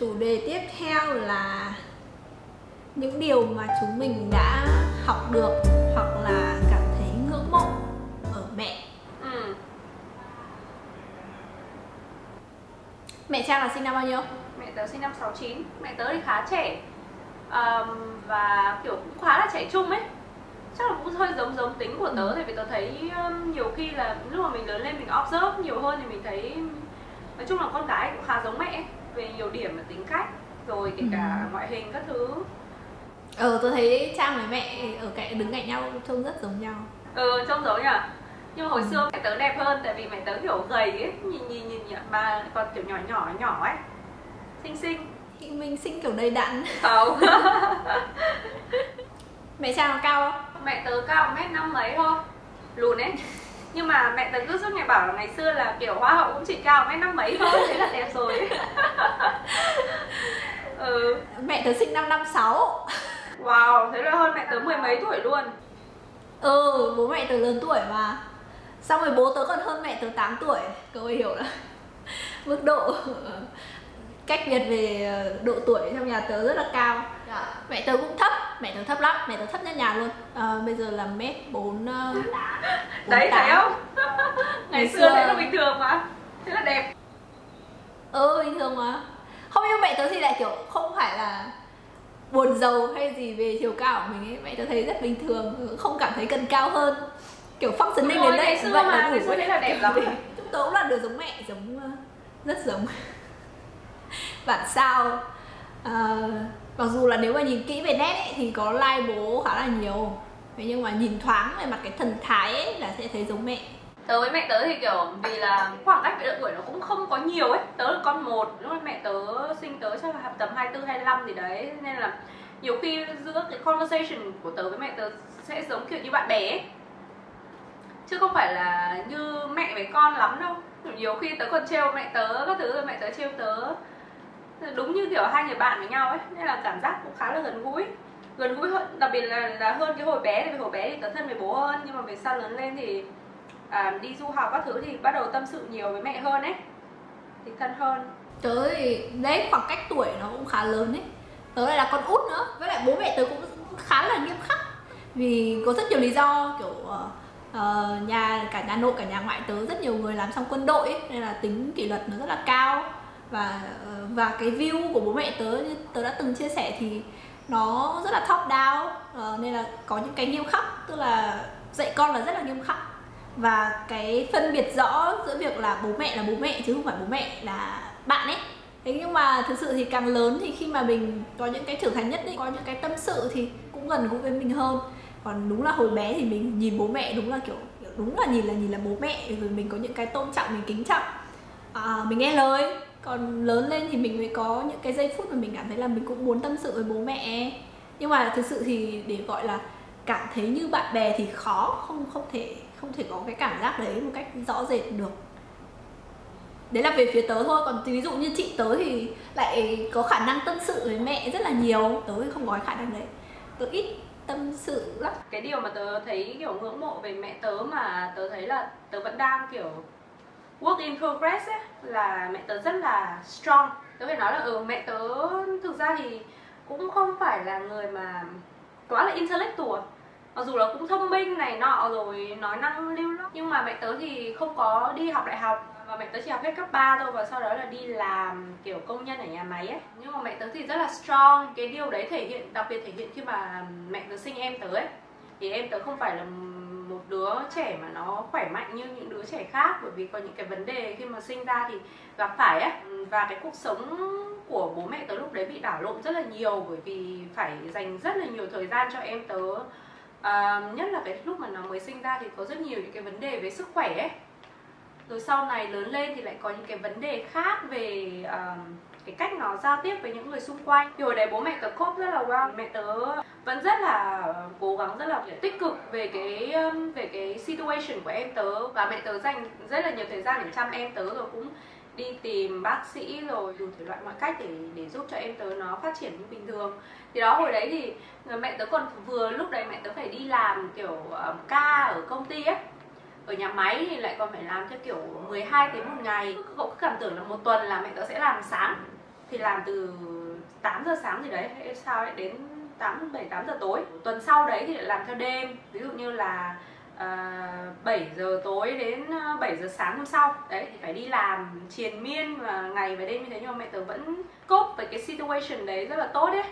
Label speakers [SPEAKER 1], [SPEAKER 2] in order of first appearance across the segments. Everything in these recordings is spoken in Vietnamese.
[SPEAKER 1] chủ đề tiếp theo là những điều mà chúng mình đã học được hoặc là cảm thấy ngưỡng mộ ở mẹ.
[SPEAKER 2] Ừ.
[SPEAKER 1] mẹ trang là sinh năm bao nhiêu?
[SPEAKER 2] Mẹ tớ sinh năm 69 mẹ tớ thì khá trẻ. Um, và kiểu cũng khá là trẻ trung ấy. Chắc là cũng hơi giống giống tính của tớ tại vì tớ thấy um, nhiều khi là lúc mà mình lớn lên mình observe nhiều hơn thì mình thấy nói chung là con gái cũng khá giống mẹ ấy, về nhiều điểm và tính cách rồi kể cả
[SPEAKER 1] Ừ.
[SPEAKER 2] ngoại hình các thứ.
[SPEAKER 1] Ờ tôi thấy trang với mẹ ở cạnh đứng cạnh nhau trông rất giống nhau.
[SPEAKER 2] Ừ trông giống nhỉ? Nhưng mà hồi
[SPEAKER 1] Ừ.
[SPEAKER 2] xưa mẹ tớ đẹp hơn tại vì mẹ tớ kiểu gầy ấy nhìn nhìn nhìn nhỉ? Bà còn kiểu nhỏ nhỏ nhỏ ấy. Xinh xinh.
[SPEAKER 1] Thì mình sinh kiểu đầy đặn.
[SPEAKER 2] Không.
[SPEAKER 1] Mẹ trang cao không?
[SPEAKER 2] Mẹ tớ cao mét năm mấy thôi. Lùn ấy nhưng mà mẹ tớ cứ suốt ngày bảo là ngày xưa là kiểu hoa hậu cũng chỉ cao mét năm mấy thôi thế là đẹp rồi. Ừ.
[SPEAKER 1] Mẹ tớ sinh năm năm sáu.
[SPEAKER 2] Wow thế là hơn mẹ tớ mười mấy tuổi luôn.
[SPEAKER 1] Ừ bố mẹ tớ lớn tuổi mà. Xong rồi bố tớ còn hơn mẹ tớ 8 tuổi cậu ấy hiểu là mức độ cách biệt về ờ, độ tuổi trong nhà tớ rất là cao mẹ tớ cũng thấp mẹ tớ thấp lắm mẹ tớ thấp nhất nhà luôn. Ờ, bây giờ là mét bốn ờ, bốn
[SPEAKER 2] đấy thấy không? Ngày xưa thế là bình thường mà. Thế là đẹp.
[SPEAKER 1] Ừ bình thường mà. Không nhưng mẹ tớ thì lại kiểu không phải là buồn giàu hay gì về chiều cao của mình ấy. Mẹ tớ thấy rất bình thường không cảm thấy cần cao hơn. Kiểu functioning
[SPEAKER 2] Đúng
[SPEAKER 1] đến đây
[SPEAKER 2] ngày xưa
[SPEAKER 1] vậy
[SPEAKER 2] mà, ngày xưa
[SPEAKER 1] ấy.
[SPEAKER 2] thế là đẹp lắm.
[SPEAKER 1] chúng tớ cũng là đứa giống mẹ giống ờ, rất giống. Bản sao? Ờ, mặc dù là nếu mà nhìn kỹ về nét ấy, thì có lai bố khá là nhiều. Thế nhưng mà nhìn thoáng về mặt cái thần thái ấy là sẽ thấy giống mẹ.
[SPEAKER 2] Tớ với mẹ tớ thì kiểu vì là khoảng cách về độ tuổi nó cũng không có nhiều ấy. Tớ là con một lúc mẹ tớ sinh tớ chắc là tầm 24, 25 gì đấy. Nên là nhiều khi giữa cái conversation của tớ với mẹ tớ sẽ giống kiểu như bạn bè ấy. Chứ không phải là như mẹ với con lắm đâu. Nhiều khi tớ còn trêu mẹ tớ các thứ rồi mẹ tớ trêu tớ đúng như kiểu hai người bạn với nhau ấy nên là cảm giác cũng khá là gần gũi. Gần gũi hơn đặc biệt là, là hơn cái hồi bé thì hồi bé thì tớ thân với bố hơn nhưng mà về sau lớn lên thì à, đi du học các thứ thì bắt đầu tâm sự nhiều với mẹ hơn ấy. Thì thân hơn.
[SPEAKER 1] Tớ thì đấy khoảng cách tuổi nó cũng khá lớn ấy. Tớ lại là con út nữa với lại bố mẹ tớ cũng khá là nghiêm khắc. Vì có rất nhiều lý do kiểu uh, nhà cả nhà nội cả nhà ngoại tớ rất nhiều người làm xong quân đội ấy, nên là tính kỷ luật nó rất là cao và ờ, và cái view của bố mẹ tớ như tớ đã từng chia sẻ thì nó rất là top down. Uh, nên là có những cái nghiêm khắc tức là dạy con là rất là nghiêm khắc. Và cái phân biệt rõ giữa việc là bố mẹ là bố mẹ chứ không phải bố mẹ là bạn ấy. Thế nhưng mà thực sự thì càng lớn thì khi mà mình có những cái trưởng thành nhất định có những cái tâm sự thì cũng gần gũi với mình hơn. Còn đúng là hồi bé thì mình nhìn bố mẹ đúng là kiểu đúng là nhìn là nhìn là bố mẹ. Rồi mình có những cái tôn trọng mình kính trọng. À, mình nghe lời còn lớn lên thì mình mới có những cái giây phút mà mình cảm thấy là mình cũng muốn tâm sự với bố mẹ. Nhưng mà thực sự thì để gọi là cảm thấy như bạn bè thì khó, không không thể không thể có cái cảm giác đấy một cách rõ rệt được. Đấy là về phía tớ thôi, còn ví dụ như chị tớ thì lại có khả năng tâm sự với mẹ rất là nhiều. Tớ thì không có cái khả năng đấy. Tớ ít tâm sự lắm.
[SPEAKER 2] Cái điều mà tớ thấy kiểu ngưỡng mộ về mẹ tớ mà tớ thấy là tớ vẫn đang kiểu work in progress ấy, là mẹ tớ rất là strong. Tớ phải nói là ừ mẹ tớ thực ra thì cũng không phải là người mà quá là intellectual. Mặc dù là cũng thông minh này nọ rồi, nói năng lưu loát, nhưng mà mẹ tớ thì không có đi học đại học và mẹ tớ chỉ học hết cấp 3 thôi, và sau đó là đi làm kiểu công nhân ở nhà máy ấy. Nhưng mà mẹ tớ thì rất là strong, cái điều đấy thể hiện, đặc biệt thể hiện khi mà mẹ tớ sinh em tớ ấy. Thì em tớ không phải là một đứa trẻ mà nó khỏe mạnh như những đứa trẻ khác bởi vì có những cái vấn đề khi mà sinh ra thì gặp phải ấy ừ, và cái cuộc sống của bố mẹ tớ lúc đấy bị đảo lộn rất là nhiều bởi vì phải dành rất là nhiều thời gian cho em tớ. À, nhất là cái lúc mà nó mới sinh ra thì có rất nhiều những cái vấn đề về sức khỏe ấy. Rồi sau này lớn lên thì lại có những cái vấn đề khác về uh, cái cách nó giao tiếp với những người xung quanh. Thì hồi đấy bố mẹ tớ cốp rất là well mẹ tớ vẫn rất là cố gắng rất là tích cực về cái um, về cái situation của em tớ. Và mẹ tớ dành rất là nhiều thời gian để chăm em tớ rồi cũng đi tìm bác sĩ rồi dùng thể loại mọi cách để để giúp cho em tớ nó phát triển như bình thường. Thì đó hồi đấy thì người mẹ tớ còn vừa lúc đấy mẹ tớ phải đi làm kiểu um, ca ở công ty ấy. Ở nhà máy thì lại còn phải làm theo kiểu 12 tiếng một ngày. Cậu cứ cảm tưởng là một tuần là mẹ tớ sẽ làm sáng thì làm từ 8 giờ sáng gì đấy hay sao ấy, đến 8 7 8 giờ tối. Tuần sau đấy thì lại làm theo đêm. Ví dụ như là ờ, uh, 7 giờ tối đến ờ, 7 giờ sáng hôm sau đấy thì phải đi làm triền miên và ngày và đêm như thế nhưng mà mẹ tớ vẫn cope với cái situation đấy rất là tốt đấy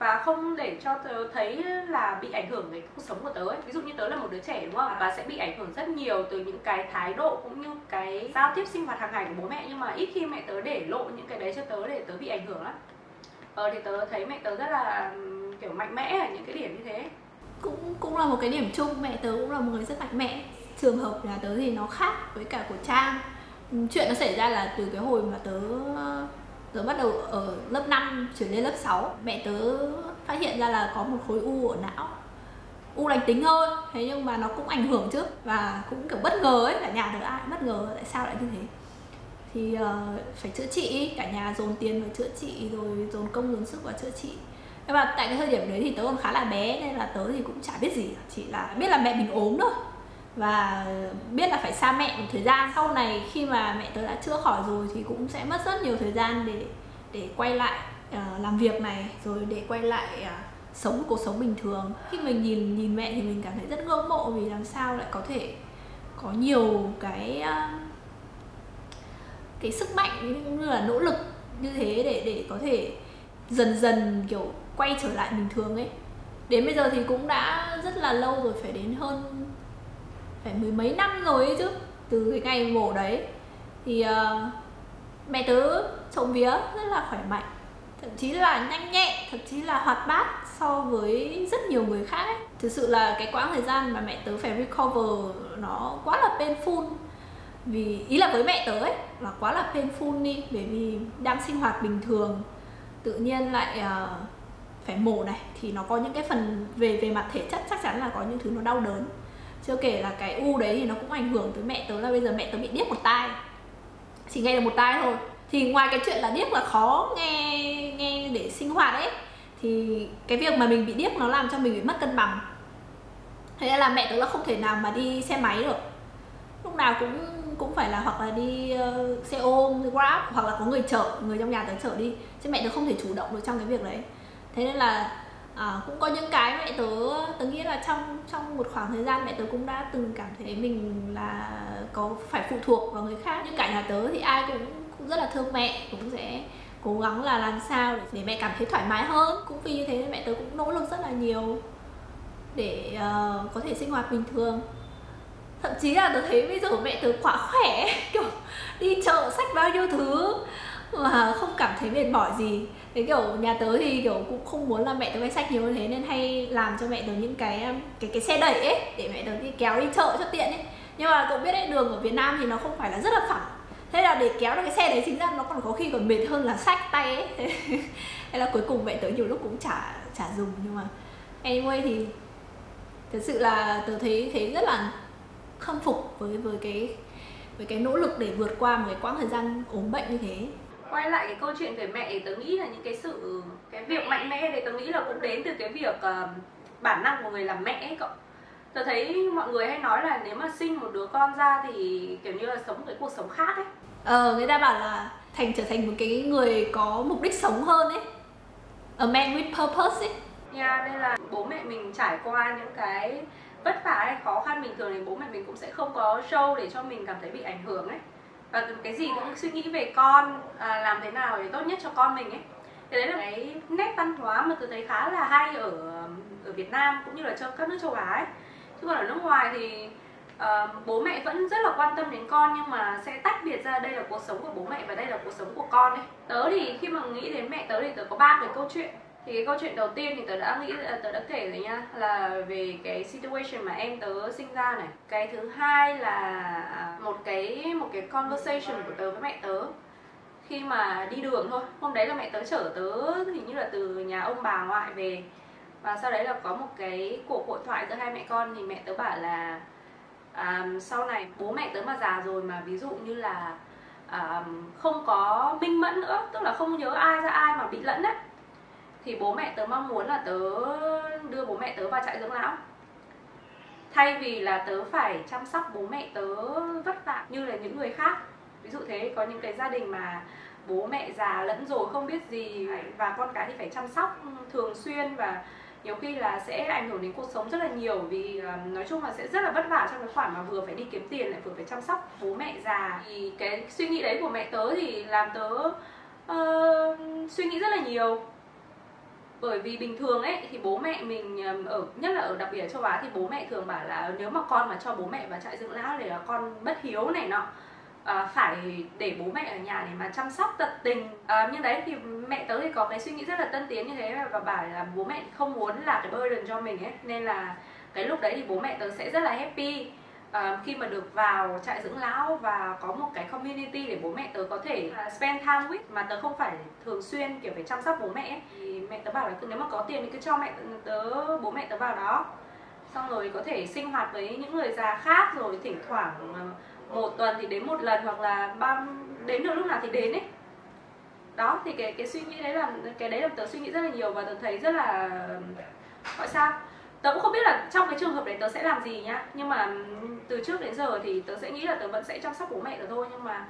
[SPEAKER 2] và không để cho tớ thấy là bị ảnh hưởng đến cuộc sống của tớ ấy. ví dụ như tớ là một đứa trẻ, đúng không và sẽ bị ảnh hưởng rất nhiều từ những cái thái độ cũng như cái giao tiếp sinh hoạt hàng ngày của bố mẹ. Nhưng mà ít khi mẹ tớ để lộ những cái đấy cho tớ để tớ bị ảnh hưởng lắm. Ờ thì tớ thấy mẹ tớ rất là kiểu, mạnh mẽ ở những cái điểm như thế.
[SPEAKER 1] Cũng cũng là một cái điểm chung. Mẹ tớ cũng là một người rất mạnh mẽ. Trường hợp nhà tớ thì nó khác với cả của trang. Chuyện nó xảy ra là từ cái hồi mà tớ rồi bắt đầu ở lớp 5 chuyển lên lớp 6 mẹ tớ phát hiện ra là có một khối u ở não. U lành tính hơn thế nhưng mà nó cũng ảnh hưởng chứ và cũng kiểu bất ngờ ấy cả nhà tớ ai bất ngờ tại sao lại như thế? Thì uh, phải chữa trị cả nhà dồn tiền vào chữa trị rồi dồn công dồn sức vào chữa trị. Nhưng mà tại cái thời điểm đấy thì tớ còn khá là bé nên là tớ thì cũng chả biết gì chỉ là biết là mẹ mình ốm thôi và biết là phải xa mẹ một thời gian. Sau này khi mà mẹ tớ đã chữa khỏi rồi thì cũng sẽ mất rất nhiều thời gian để để quay lại uh, làm việc này rồi để quay lại uh, sống cuộc sống bình thường. Khi mình nhìn nhìn mẹ thì mình cảm thấy rất ngưỡng mộ vì làm sao lại có thể có nhiều cái uh, cái sức mạnh cũng như là nỗ lực như thế để để có thể dần dần kiểu quay trở lại bình thường ấy. Đến bây giờ thì cũng đã rất là lâu rồi phải đến hơn phải mười mấy năm rồi ấy chứ từ cái ngày mổ đấy. Thì uh, mẹ tớ trộm vía rất là khỏe mạnh thậm chí là nhanh nhẹn thậm chí là hoạt bát so với rất nhiều người khác ấy. thực sự là cái quãng thời gian mà mẹ tớ phải recover nó quá là painful. Vì ý là với mẹ tớ ấy là quá là painful đi bởi vì đang sinh hoạt bình thường tự nhiên lại uh, phải mổ này thì nó có những cái phần về về mặt thể chất chắc chắn là có những thứ nó đau đớn chưa kể là cái u đấy thì nó cũng ảnh hưởng tới mẹ tớ là bây giờ mẹ tớ bị điếc một tai. Chỉ nghe được một tai thôi. Thì ngoài cái chuyện là điếc là khó nghe nghe để sinh hoạt ấy thì cái việc mà mình bị điếc nó làm cho mình bị mất cân bằng. Thế nên là mẹ tớ là không thể nào mà đi xe máy được. Lúc nào cũng cũng phải là hoặc là đi uh, xe ôm grab hoặc là có người chở người trong nhà tớ chở đi. Chứ mẹ tớ không thể chủ động được trong cái việc đấy. Thế nên là à, cũng có những cái mẹ tớ tớ nghĩ là trong trong một khoảng thời gian mẹ tớ cũng đã từng cảm thấy mình là có phải phụ thuộc vào người khác. Nhưng cả nhà tớ thì ai cũng, cũng rất là thương mẹ cũng sẽ cố gắng là làm sao để, để mẹ cảm thấy thoải mái hơn. Cũng vì như thế nên mẹ tớ cũng nỗ lực rất là nhiều để uh, có thể sinh hoạt bình thường. Thậm chí là tớ thấy bây giờ mẹ tớ quá khỏe kiểu đi chợ sách bao nhiêu thứ mà không cảm thấy mệt mỏi gì thế kiểu nhà tớ thì kiểu cũng không muốn là mẹ tớ phải sách nhiều như thế nên hay làm cho mẹ tớ những cái um, cái cái xe đẩy ấy, để mẹ tớ đi kéo đi chợ cho tiện ấy. Nhưng mà cậu biết đấy, đường ở Việt Nam thì nó không phải là rất là phẳng. Thế là để kéo được cái xe đấy chính ra nó còn có khi còn mệt hơn là sách tay ấy. Thế là cuối cùng mẹ tớ nhiều lúc cũng chả chả dùng. Nhưng mà anyway thì thật sự là tớ thấy thấy rất là khâm phục với với cái với cái nỗ lực để vượt qua một cái quãng thời gian ốm bệnh như thế
[SPEAKER 2] quay lại cái câu chuyện về mẹ thì tớ nghĩ là những cái sự cái việc mạnh mẽ thì tớ nghĩ là cũng đến từ cái việc uh, bản năng của người làm mẹ ấy cậu. Tớ thấy mọi người hay nói là nếu mà sinh một đứa con ra thì kiểu như là sống một cái cuộc sống khác ấy.
[SPEAKER 1] Ờ người ta bảo là thành trở thành một cái người có mục đích sống hơn ấy. A man with purpose ấy.
[SPEAKER 2] Yeah, nên là bố mẹ mình trải qua những cái vất vả hay khó khăn bình thường thì bố mẹ mình cũng sẽ không có show để cho mình cảm thấy bị ảnh hưởng ấy và cái gì cũng suy nghĩ về con à, làm thế nào để tốt nhất cho con mình ấy. Thì đấy là cái nét văn hóa mà tôi thấy khá là hay ở ở Việt Nam cũng như là cho các nước châu Á ấy. chứ còn ở nước ngoài thì uh, bố mẹ vẫn rất là quan tâm đến con nhưng mà sẽ tách biệt ra đây là cuộc sống của bố mẹ và đây là cuộc sống của con ấy. Tớ thì khi mà nghĩ đến mẹ tớ thì tớ có ba cái câu chuyện thì cái câu chuyện đầu tiên thì tớ đã nghĩ à, tớ đã kể rồi nha là về cái situation mà em tớ sinh ra này. Cái thứ hai là à, một cái một cái conversation của tớ với mẹ tớ. Khi mà đi đường thôi hôm đấy là mẹ tớ chở tớ hình như là từ nhà ông bà ngoại về. Và sau đấy là có một cái cuộc hội thoại giữa hai mẹ con thì mẹ tớ bảo là um, sau này bố mẹ tớ mà già rồi mà ví dụ như là um, không có minh mẫn nữa tức là không nhớ ai ra ai mà bị lẫn đấy thì bố mẹ tớ mong muốn là tớ đưa bố mẹ tớ vào trại dưỡng lão. Thay vì là tớ phải chăm sóc bố mẹ tớ vất vả như là những người khác. Ví dụ thế có những cái gia đình mà bố mẹ già lẫn rồi không biết gì và con cái thì phải chăm sóc thường xuyên và nhiều khi là sẽ ảnh hưởng đến cuộc sống rất là nhiều vì nói chung là sẽ rất là vất vả trong cái khoản mà vừa phải đi kiếm tiền lại vừa phải chăm sóc bố mẹ già. Thì cái suy nghĩ đấy của mẹ tớ thì làm tớ uh, suy nghĩ rất là nhiều bởi vì bình thường ấy thì bố mẹ mình ờ, ở nhất là ở đặc biệt ở châu Á thì bố mẹ thường bảo là nếu mà con mà cho bố mẹ vào trại dưỡng lão thì là con bất hiếu này nọ. À, phải để bố mẹ ở nhà để mà chăm sóc tận tình. À, nhưng đấy thì mẹ tớ thì có cái suy nghĩ rất là tân tiến như thế và bảo là bố mẹ không muốn là cái burden cho mình ấy. Nên là cái lúc đấy thì bố mẹ tớ sẽ rất là happy uh, khi mà được vào trại dưỡng lão và có một cái community để bố mẹ tớ có thể uh, spend time with mà tớ không phải thường xuyên kiểu phải chăm sóc bố mẹ ấy. thì mẹ tớ bảo là nếu mà có tiền thì cứ cho mẹ tớ bố mẹ tớ vào đó xong rồi có thể sinh hoạt với những người già khác rồi thỉnh thoảng ờ, một tuần thì đến một lần hoặc là ba đến được lúc nào thì đến ấy đó thì cái cái suy nghĩ đấy là cái đấy là tớ suy nghĩ rất là nhiều và tớ thấy rất là gọi sao tớ cũng không biết là trong cái trường hợp đấy tớ sẽ làm gì nhá nhưng mà từ trước đến giờ thì tớ sẽ nghĩ là tớ vẫn sẽ chăm sóc bố mẹ tớ thôi nhưng mà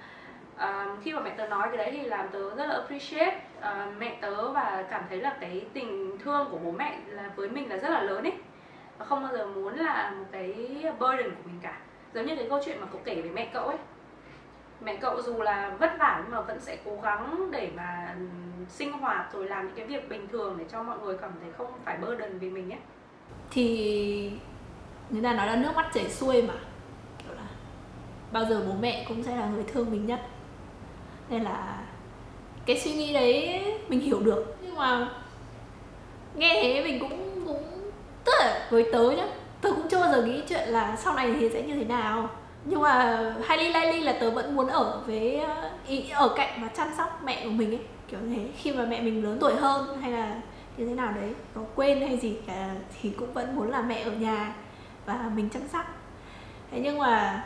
[SPEAKER 2] uh, khi mà mẹ tớ nói cái đấy thì làm tớ rất là appreciate uh, mẹ tớ và cảm thấy là cái tình thương của bố mẹ là với mình là rất là lớn ấy. Và không bao giờ muốn là một cái burden của mình cả. Giống như cái câu chuyện mà cậu kể với mẹ cậu ấy. Mẹ cậu dù là vất vả nhưng mà vẫn sẽ cố gắng để mà sinh hoạt rồi làm những cái việc bình thường để cho mọi người cảm thấy không phải burden vì mình ấy.
[SPEAKER 1] Thì người ta nói là nước mắt chảy xuôi mà bao giờ bố mẹ cũng sẽ là người thương mình nhất. Nên là cái suy nghĩ đấy mình hiểu được. Nhưng mà nghe thế mình cũng cũng tức là với tớ nhá tớ cũng chưa bao giờ nghĩ chuyện là sau này thì sẽ như thế nào. Nhưng mà highly likely là tớ vẫn muốn ở với ý, ở cạnh và chăm sóc mẹ của mình ấy kiểu thế. Khi mà mẹ mình lớn tuổi hơn hay là như thế nào đấy có quên hay gì cả thì cũng vẫn muốn là mẹ ở nhà và mình chăm sóc. Thế nhưng mà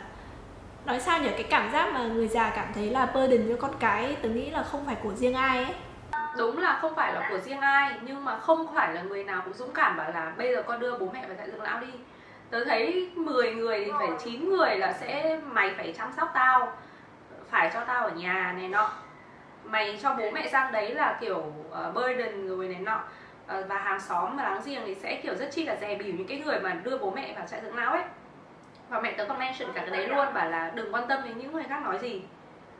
[SPEAKER 1] nói sao nhỉ? Cái cảm giác mà người già cảm thấy là burden cho con cái tôi nghĩ là không phải của riêng ai ấy.
[SPEAKER 2] Đúng là không phải là của riêng ai nhưng mà không phải là người nào cũng dũng cảm bảo là bây giờ con đưa bố mẹ vào trại dưỡng lão đi. Tớ thấy 10 người thì phải 9 người là sẽ mày phải chăm sóc tao phải cho tao ở nhà này nọ. Mày cho bố mẹ sang đấy là kiểu ờ, uh, burden rồi này nọ. Uh, và hàng xóm và láng giềng thì sẽ kiểu rất chi là dè bỉu những cái người mà đưa bố mẹ vào trại dưỡng lão ấy và mẹ tớ còn mention cả cái đấy luôn bảo là đừng quan tâm đến những người khác nói gì.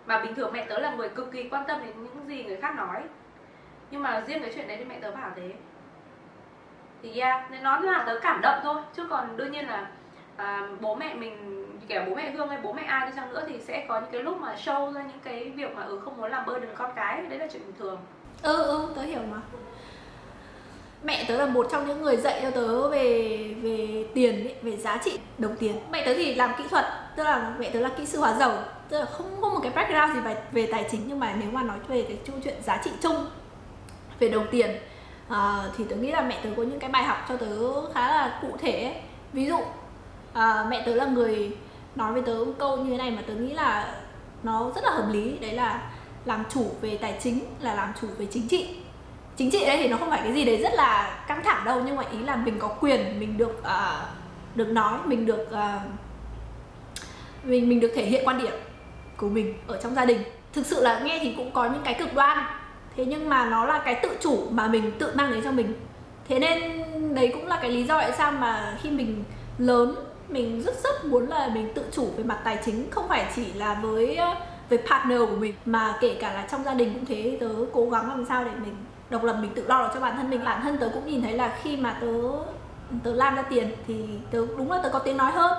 [SPEAKER 2] Và bình thường mẹ tớ là người cực kỳ quan tâm đến những gì người khác nói. Nhưng mà riêng cái chuyện đấy thì mẹ tớ bảo thế. Thì yeah, nên nó là tớ cảm động thôi. Chứ còn đương nhiên là à, bố mẹ mình kể bố mẹ hương hay bố mẹ ai đi chăng nữa thì sẽ có những cái lúc mà show ra những cái việc mà ừ không muốn làm burden con cái. Đấy là chuyện bình thường.
[SPEAKER 1] Ừ ừ tớ hiểu mà mẹ tớ là một trong những người dạy cho tớ về về tiền ấy, về giá trị đồng tiền. Mẹ tớ thì làm kỹ thuật tức là mẹ tớ là kỹ sư hóa dầu. Tức là không có một cái background gì về, về tài chính nhưng mà nếu mà nói về cái câu chuyện giá trị chung về đồng tiền uh, thì tớ nghĩ là mẹ tớ có những cái bài học cho tớ khá là cụ thể ấy. ví dụ uh, mẹ tớ là người nói với tớ câu như thế này mà tớ nghĩ là nó rất là hợp lý. Đấy là làm chủ về tài chính là làm chủ về chính trị chính trị đây thì nó không phải cái gì đấy rất là căng thẳng đâu nhưng mà ý là mình có quyền mình được uh, được nói mình được uh, mình mình được thể hiện quan điểm của mình ở trong gia đình. Thực sự là nghe thì cũng có những cái cực đoan thế nhưng mà nó là cái tự chủ mà mình tự mang đến cho mình. Thế nên đấy cũng là cái lý do tại sao mà khi mình lớn mình rất rất muốn là mình tự chủ về mặt tài chính không phải chỉ là với à, với partner của mình mà kể cả là trong gia đình cũng thế tớ cố gắng làm sao để mình độc lập mình tự lo được cho bản thân mình bản thân tớ cũng nhìn thấy là khi mà tớ tớ làm ra tiền thì tớ đúng là tớ có tiếng nói hơn.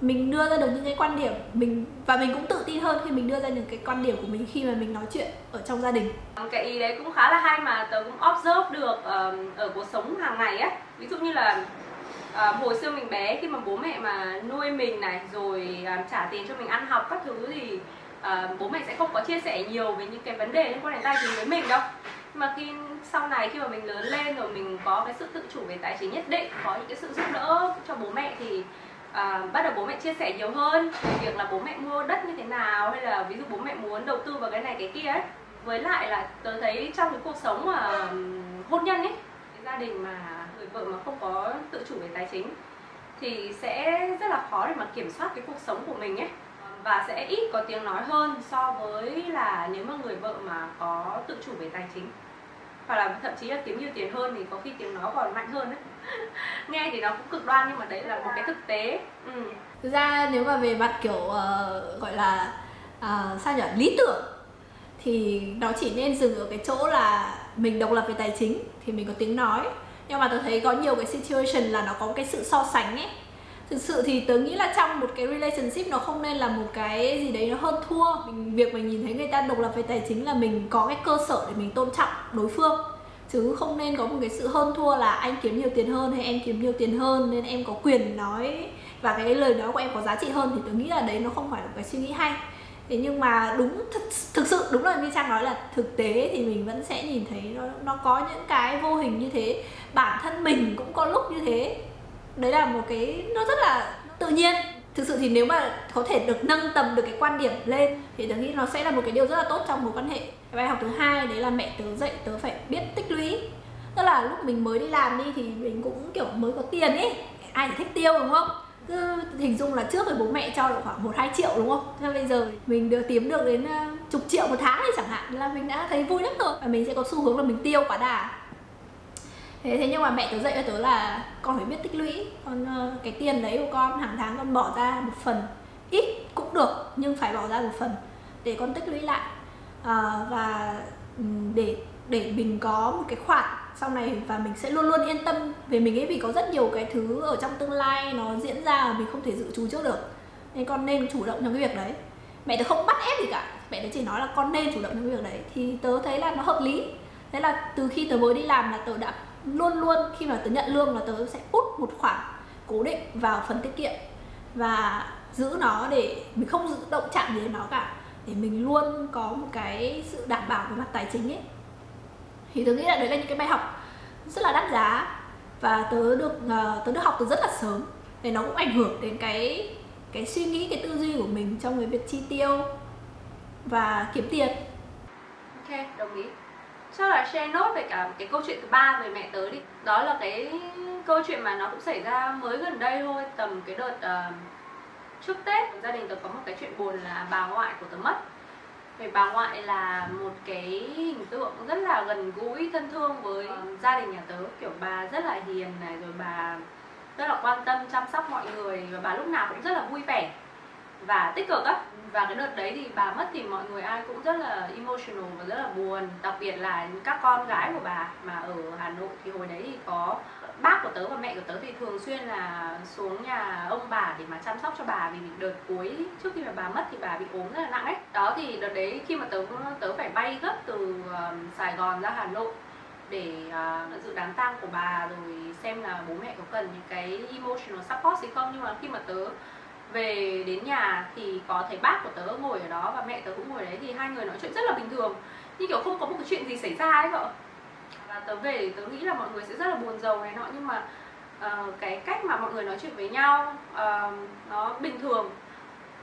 [SPEAKER 1] Mình đưa ra được những cái quan điểm mình và mình cũng tự tin hơn khi mình đưa ra những cái quan điểm của mình khi mà mình nói chuyện ở trong gia đình.
[SPEAKER 2] Cái ý đấy cũng khá là hay mà tớ cũng observe được uh, ở cuộc sống hàng ngày á ví dụ như là uh, hồi xưa mình bé khi mà bố mẹ mà nuôi mình này rồi uh, trả tiền cho mình ăn học các thứ thì uh, bố mẹ sẽ không có chia sẻ nhiều về những cái vấn đề liên quan đến tài chính với mình đâu mà khi sau này khi mà mình lớn lên rồi mình có cái sự tự chủ về tài chính nhất định có những cái sự giúp đỡ cho bố mẹ thì à, bắt đầu bố mẹ chia sẻ nhiều hơn về việc là bố mẹ mua đất như thế nào hay là ví dụ bố mẹ muốn đầu tư vào cái này cái kia ấy. Với lại là tớ thấy trong cái cuộc sống mà hôn nhân ấy cái gia đình mà người vợ mà không có tự chủ về tài chính thì sẽ rất là khó để mà kiểm soát cái cuộc sống của mình ấy và sẽ ít có tiếng nói hơn so với là nếu mà người vợ mà có tự chủ về tài chính. Hoặc là thậm chí là kiếm nhiều tiền hơn thì có khi tiếng nói còn mạnh hơn đấy nghe thì nó cũng cực đoan nhưng mà đấy là một cái thực tế. Ừ.
[SPEAKER 1] thực ra nếu mà về mặt kiểu uh, gọi là uh, sao nhỉ? Lý tưởng thì nó chỉ nên dừng ở cái chỗ là mình độc lập về tài chính thì mình có tiếng nói. Nhưng mà tôi thấy có nhiều cái situation là nó có cái sự so sánh ấy thực sự thì tớ nghĩ là trong một cái relationship nó không nên là một cái gì đấy nó hơn thua. Mình việc mình nhìn thấy người ta độc lập về tài chính là mình có cái cơ sở để mình tôn trọng đối phương. Chứ không nên có một cái sự hơn thua là anh kiếm nhiều tiền hơn hay em kiếm nhiều tiền hơn nên em có quyền nói và cái lời nói của em có giá trị hơn thì tôi nghĩ là đấy nó không phải là một cái suy nghĩ hay. Thế nhưng mà đúng thực, thực sự đúng là như trang nói là thực tế thì mình vẫn sẽ nhìn thấy nó nó có những cái vô hình như thế. Bản thân mình cũng có lúc như thế đấy là một cái, nó rất là tự nhiên. Thực sự thì nếu mà có thể được nâng tầm được cái quan điểm lên thì tớ nghĩ nó sẽ là một cái điều rất là tốt trong mối quan hệ. Cái bài học thứ hai, đấy là mẹ tớ dạy tớ phải biết tích lũy. Tức là lúc mình mới đi làm đi thì mình cũng, kiểu, mới có tiền ấy ai thì thích tiêu, đúng không? Cứ hình dung là trước thì bố mẹ cho được khoảng một, hai triệu, đúng không? Thế bây giờ mình được kiếm được đến ờ, chục triệu một tháng thì chẳng hạn là mình đã thấy vui lắm rồi. Và mình sẽ có xu hướng là mình tiêu quá đà thế thế nhưng mà mẹ tớ dạy cho tớ là con phải biết tích lũy. Con ờ, cái tiền đấy của con hàng tháng con bỏ ra một phần. Ít cũng được nhưng phải bỏ ra một phần để con tích lũy lại. À, và ừ, để để mình có một cái khoản sau này và mình sẽ luôn luôn yên tâm về mình ấy vì có rất nhiều cái thứ ở trong tương lai nó diễn ra mà mình không thể dự trù trước được. Nên con nên chủ động trong cái việc đấy. Mẹ tớ không bắt ép gì cả. Mẹ tớ chỉ nói là con nên chủ động trong cái việc đấy. Thì tớ thấy là nó hợp lý. Thế là từ khi tớ mới đi làm là tớ đã luôn luôn khi mà tớ nhận lương là tớ sẽ út một khoản cố định vào phần tiết kiệm và giữ nó để mình không giữ động chạm gì đến nó cả để mình luôn có một cái sự đảm bảo về mặt tài chính ấy. Thì tớ nghĩ là đấy là những cái bài học rất là đắt giá và tớ được uh, tớ được học từ rất là sớm để nó cũng ảnh hưởng đến cái cái suy nghĩ cái tư duy của mình trong cái việc chi tiêu và kiếm tiền.
[SPEAKER 2] Ok đồng ý chắc là share nốt về cả cái câu chuyện thứ ba về mẹ tớ đi. Đó là cái câu chuyện mà nó cũng xảy ra mới gần đây thôi tầm cái đợt uh, trước tết gia đình tớ có một cái chuyện buồn là bà ngoại của tớ mất. Về bà ngoại là một cái hình tượng rất là gần gũi thân thương với uh, gia đình nhà tớ. Kiểu bà rất là hiền này rồi bà rất là quan tâm chăm sóc mọi người và bà lúc nào cũng rất là vui vẻ và tích cực á. Và cái đợt đấy thì bà mất thì mọi người ai cũng rất là emotional và rất là buồn. Đặc biệt là các con gái của bà mà ở Hà Nội thì hồi đấy thì có bác của tớ và mẹ của tớ thì thường xuyên là xuống nhà ông bà để mà chăm sóc cho bà vì đợt cuối trước khi mà bà mất thì bà bị ốm rất là nặng ấy. Đó thì đợt đấy khi mà tớ tớ phải bay gấp từ um, Sài Gòn ra Hà Nội để uh, dự đám tang của bà rồi xem là bố mẹ có cần những cái emotional support gì không. Nhưng mà khi mà tớ về đến nhà thì có thấy bác của tớ ngồi ở đó và mẹ tớ cũng ngồi đấy thì hai người nói chuyện rất là bình thường. Như kiểu không có một cái chuyện gì xảy ra ấy vợ. Và tớ về tớ nghĩ là mọi người sẽ rất là buồn giàu này nọ nhưng mà uh, cái cách mà mọi người nói chuyện với nhau uh, nó bình thường.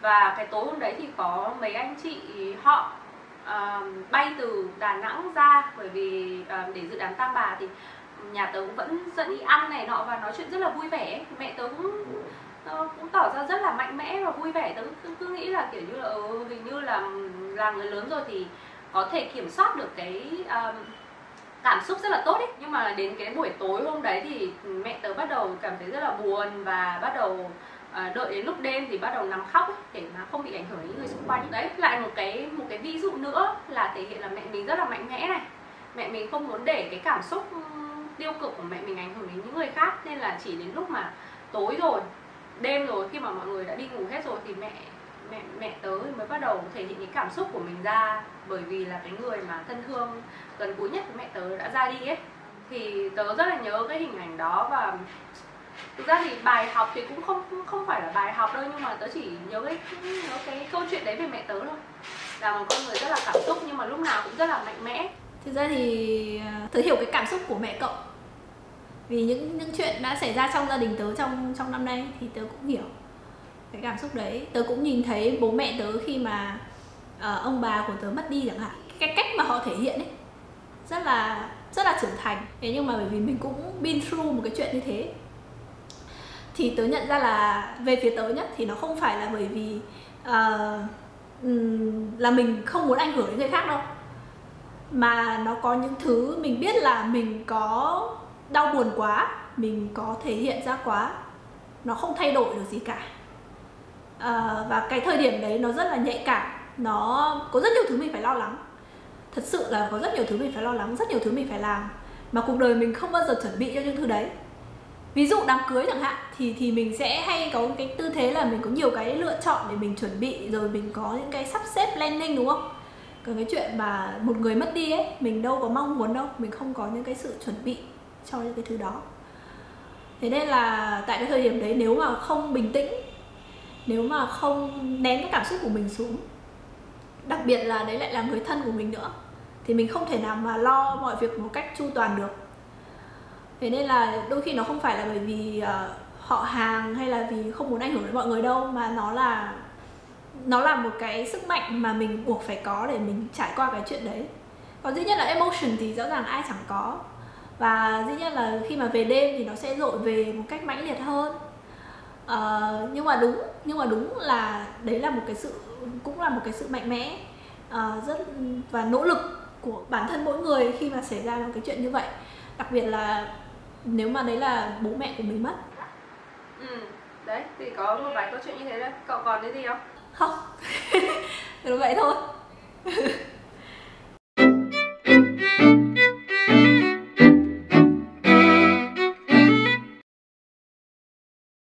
[SPEAKER 2] Và cái tối hôm đấy thì có mấy anh chị họ uh, bay từ Đà Nẵng ra bởi vì uh, để dự đám tang bà thì nhà tớ cũng vẫn dẫn đi ăn này nọ và nói chuyện rất là vui vẻ. Mẹ tớ cũng Ờ, cũng tỏ ra rất là mạnh mẽ và vui vẻ. Tớ cứ, cứ nghĩ là kiểu như là ừ, hình như là ừ, là người lớn rồi thì có thể kiểm soát được cái um, cảm xúc rất là tốt ấy. Nhưng mà đến cái buổi tối hôm đấy thì mẹ tớ bắt đầu cảm thấy rất là buồn và bắt đầu uh, đợi đến lúc đêm thì bắt đầu nằm khóc ấy, để mà không bị ảnh hưởng đến người xung quanh. Đấy lại một cái một cái ví dụ nữa là thể hiện là mẹ mình rất là mạnh mẽ này. Mẹ mình không muốn để cái cảm xúc ừ, tiêu cực của mẹ mình ảnh hưởng đến những người khác nên là chỉ đến lúc mà tối rồi đêm rồi, khi mà mọi người đã đi ngủ hết rồi thì mẹ mẹ mẹ tớ mới bắt đầu thể hiện những cảm xúc của mình ra. Bởi vì là cái người mà thân thương gần gũi nhất của mẹ tớ đã ra đi ấy. Thì tớ rất là nhớ cái hình ảnh đó và thực ra thì bài học thì cũng không không phải là bài học đâu, nhưng mà tớ chỉ nhớ cái nhớ cái câu chuyện đấy về mẹ tớ thôi. Là một con người rất là cảm xúc nhưng mà lúc nào cũng rất là mạnh mẽ.
[SPEAKER 1] Thực ra thì ờ, tớ hiểu cái cảm xúc của mẹ cậu vì những những chuyện đã xảy ra trong gia đình tớ trong trong năm nay thì tớ cũng hiểu cái cảm xúc đấy. Tớ cũng nhìn thấy bố mẹ tớ khi mà uh, ông bà của tớ mất đi chẳng hạn. Cái cách mà họ thể hiện ấy rất là rất là trưởng thành. Thế nhưng mà bởi vì mình cũng been through một cái chuyện như thế thì tớ nhận ra là về phía tớ nhất thì nó không phải là bởi vì uh, là mình không muốn ảnh hưởng đến người khác đâu. Mà nó có những thứ mình biết là mình có đau buồn quá mình có thể hiện ra quá nó không thay đổi được gì cả. À, và cái thời điểm đấy nó rất là nhạy cảm nó có rất nhiều thứ mình phải lo lắng. Thật sự là có rất nhiều thứ mình phải lo lắng rất nhiều thứ mình phải làm mà cuộc đời mình không bao giờ chuẩn bị cho những thứ đấy. Ví dụ đám cưới chẳng hạn thì thì mình sẽ hay có cái tư thế là mình có nhiều cái lựa chọn để mình chuẩn bị rồi mình có những cái sắp xếp planning đúng không? Còn cái chuyện mà một người mất đi ấy mình đâu có mong muốn đâu mình không có những cái sự chuẩn bị cho những cái thứ đó. Thế nên là tại cái thời điểm đấy nếu mà không bình tĩnh nếu mà không nén cái cảm xúc của mình xuống đặc biệt là đấy lại là người thân của mình nữa thì mình không thể nào mà lo mọi việc một cách chu toàn được. Thế nên là đôi khi nó không phải là bởi vì uh, họ hàng hay là vì không muốn ảnh hưởng đến mọi người đâu mà nó là nó là một cái sức mạnh mà mình buộc phải có để mình trải qua cái chuyện đấy. Còn dĩ nhiên là emotion thì rõ ràng ai chẳng có và dĩ nhiên là khi mà về đêm thì nó sẽ dội về một cách mãnh liệt hơn. Uh, nhưng mà đúng nhưng mà đúng là đấy là một cái sự cũng là một cái sự mạnh mẽ uh, rất và nỗ lực của bản thân mỗi người khi mà xảy ra một cái chuyện như vậy. Đặc biệt là nếu mà đấy là bố mẹ của mình mất.
[SPEAKER 2] Ừ đấy thì có một vài câu chuyện như thế đấy. Cậu còn cái gì không?
[SPEAKER 1] Không. Vậy thôi